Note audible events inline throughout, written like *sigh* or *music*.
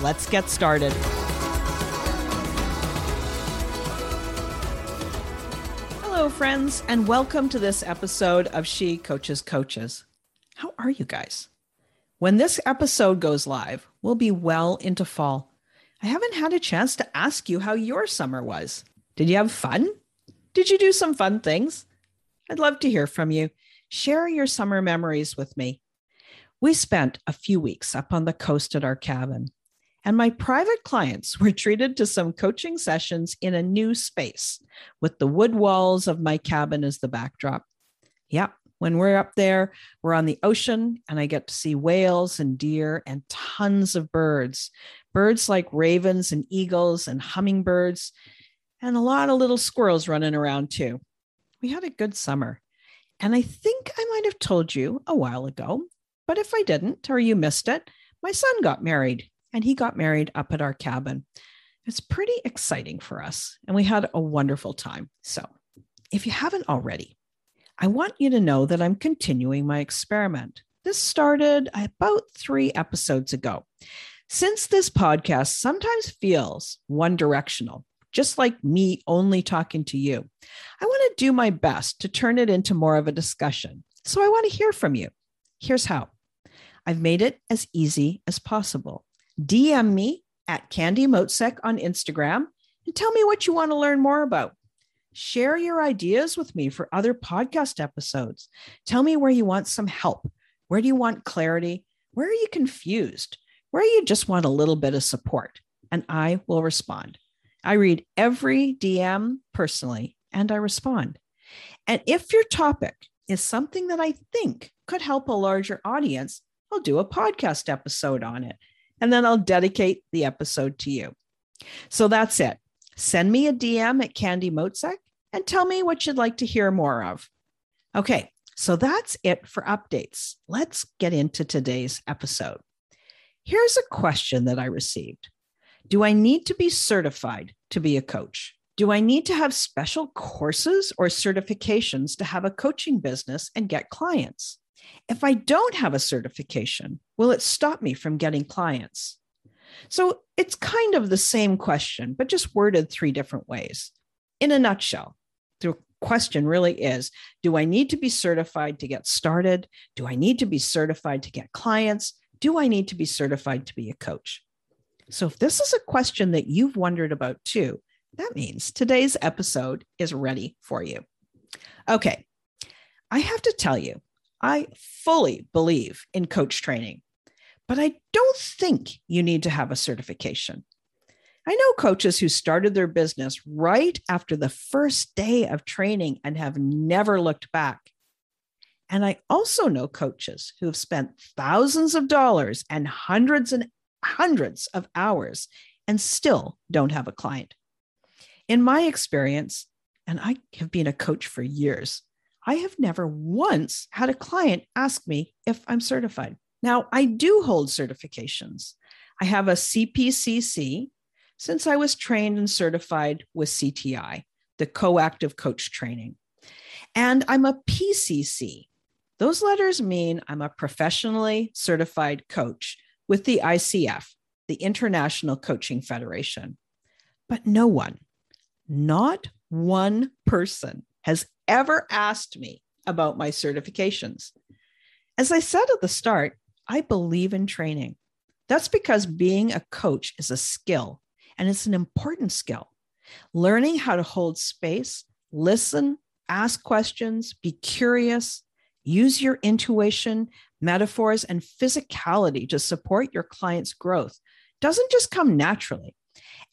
Let's get started. Hello, friends, and welcome to this episode of She Coaches Coaches. How are you guys? When this episode goes live, we'll be well into fall. I haven't had a chance to ask you how your summer was. Did you have fun? Did you do some fun things? I'd love to hear from you. Share your summer memories with me. We spent a few weeks up on the coast at our cabin and my private clients *laughs* were treated to some coaching sessions in a new space with the wood walls of my cabin as the backdrop. Yeah, when we're up there, we're on the ocean, and I get to see whales and deer and tons of birds. Birds like ravens and eagles and hummingbirds, and a lot of little squirrels running around too. We had a good summer. And I think I might have told you a while ago, but if I didn't or you missed it, my son got married and he got married up at our cabin. It's pretty exciting for us, and we had a wonderful time. So, if you haven't already, I want you to know that I'm continuing my experiment. This started about three episodes ago. Since this podcast sometimes feels one directional, just like me only talking to you, I want to do my best to turn it into more of a discussion. So I want to hear from you. Here's how I've made it as easy as possible. DM me at Candy Motzek on Instagram and tell me what you want to learn more about. Share your ideas with me for other podcast episodes. Tell me where you want some help. Where do you want clarity? Where are you confused? Where you just want a little bit of support? And I will respond. I read every DM personally and I respond. And if your topic is something that I think could help a larger audience, I'll do a podcast episode on it and then I'll dedicate the episode to you. So that's it. Send me a DM at Candy Motzek and tell me what you'd like to hear more of. Okay, so that's it for updates. Let's get into today's episode. Here's a question that I received Do I need to be certified to be a coach? Do I need to have special courses or certifications to have a coaching business and get clients? If I don't have a certification, will it stop me from getting clients? So it's kind of the same question, but just worded three different ways. In a nutshell, the question really is Do I need to be certified to get started? Do I need to be certified to get clients? Do I need to be certified to be a coach? So, if this is a question that you've wondered about too, that means today's episode is ready for you. Okay, I have to tell you, I fully believe in coach training, but I don't think you need to have a certification. I know coaches who started their business right after the first day of training and have never looked back. And I also know coaches who have spent thousands of dollars and hundreds and hundreds of hours and still don't have a client. In my experience, and I have been a coach for years, I have never once had a client ask me if I'm certified. Now, I do hold certifications. I have a CPCC, since I was trained and certified with CTI, the Coactive Coach Training. And I'm a PCC. Those letters mean I'm a professionally certified coach with the ICF, the International Coaching Federation. But no one, not one person, has ever asked me about my certifications. As I said at the start, I believe in training. That's because being a coach is a skill and it's an important skill. Learning how to hold space, listen, ask questions, be curious, use your intuition, metaphors, and physicality to support your client's growth doesn't just come naturally.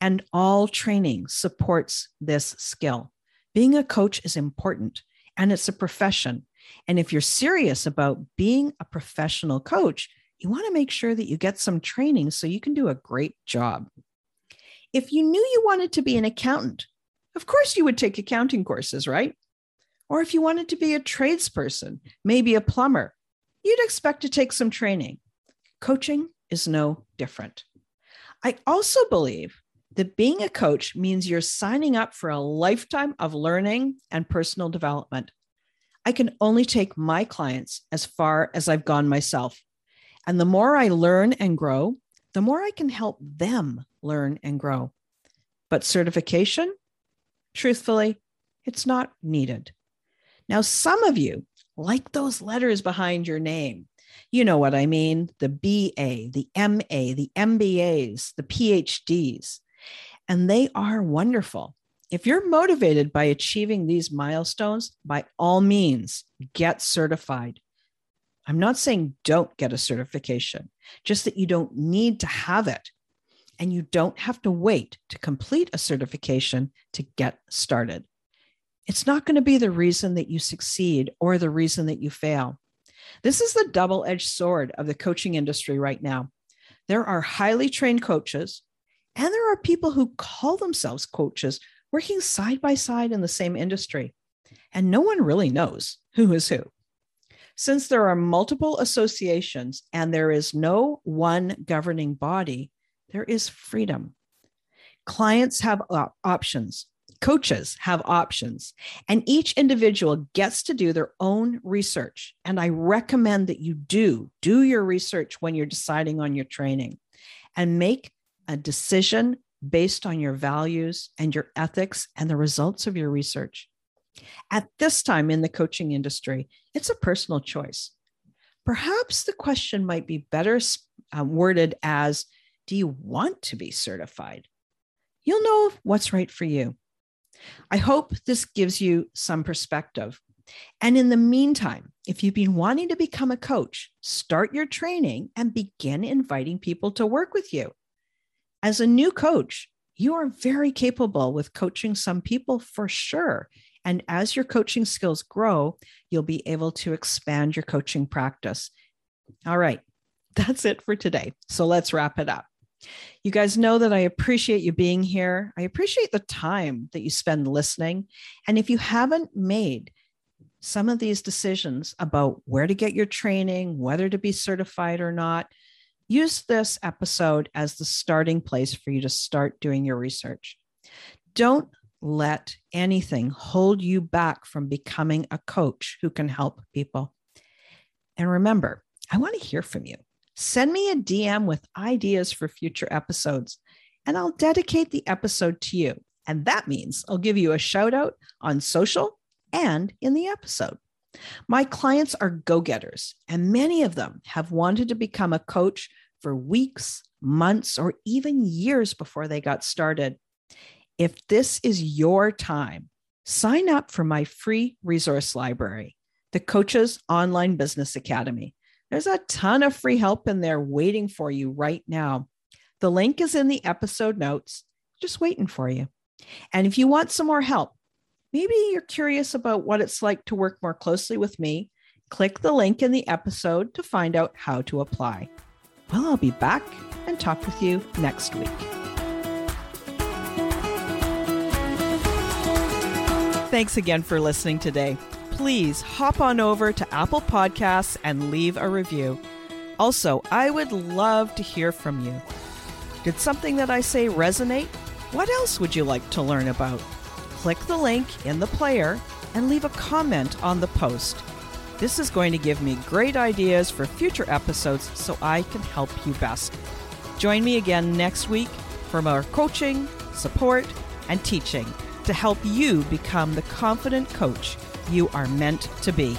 And all training supports this skill. Being a coach is important and it's a profession. And if you're serious about being a professional coach, you want to make sure that you get some training so you can do a great job. If you knew you wanted to be an accountant, of course you would take accounting courses, right? Or if you wanted to be a tradesperson, maybe a plumber, you'd expect to take some training. Coaching is no different. I also believe that being a coach means you're signing up for a lifetime of learning and personal development. I can only take my clients as far as I've gone myself. And the more I learn and grow, the more I can help them learn and grow. But certification, truthfully, it's not needed. Now, some of you like those letters behind your name. You know what I mean the BA, the MA, the MBAs, the PhDs. And they are wonderful. If you're motivated by achieving these milestones, by all means, get certified. I'm not saying don't get a certification, just that you don't need to have it. And you don't have to wait to complete a certification to get started. It's not going to be the reason that you succeed or the reason that you fail. This is the double edged sword of the coaching industry right now. There are highly trained coaches, and there are people who call themselves coaches working side by side in the same industry. And no one really knows who is who. Since there are multiple associations and there is no one governing body, there is freedom. Clients have op- options, coaches have options, and each individual gets to do their own research. And I recommend that you do do your research when you're deciding on your training and make a decision based on your values and your ethics and the results of your research. At this time in the coaching industry, it's a personal choice. Perhaps the question might be better uh, worded as Do you want to be certified? You'll know what's right for you. I hope this gives you some perspective. And in the meantime, if you've been wanting to become a coach, start your training and begin inviting people to work with you. As a new coach, you are very capable with coaching some people for sure. And as your coaching skills grow, you'll be able to expand your coaching practice. All right, *laughs* that's it for today. So let's wrap it up. You guys know that I appreciate you being here. I appreciate the time that you spend listening. And if you haven't made some of these decisions about where to get your training, whether to be certified or not, use this episode as the starting place for you to start doing your research. Don't let anything hold you back from becoming a coach who can help people. And remember, I want to hear from you. Send me a DM with ideas for future episodes, and I'll dedicate the episode to you. And that means I'll give you a shout out on social and in the episode. My clients are go getters, and many of them have wanted to become a coach for weeks, months, or even years before they got started. If this is your time, sign up for my free resource library, the Coaches Online Business Academy. There's a ton of free help in there waiting for you right now. The link is in the episode notes, just waiting for you. And if you want some more help, maybe you're curious about what it's like to work more closely with me, click the link in the episode to find out how to apply. Well, I'll be back and talk with you next week. Thanks again for listening today. Please hop on over to Apple Podcasts and leave a review. Also, I would love to hear from you. Did something that I say resonate? What else would you like to learn about? Click the link in the player and leave a comment on the post. This is going to give me great ideas for future episodes so I can help you best. Join me again next week for more coaching, support, and teaching to help you become the confident coach you are meant to be.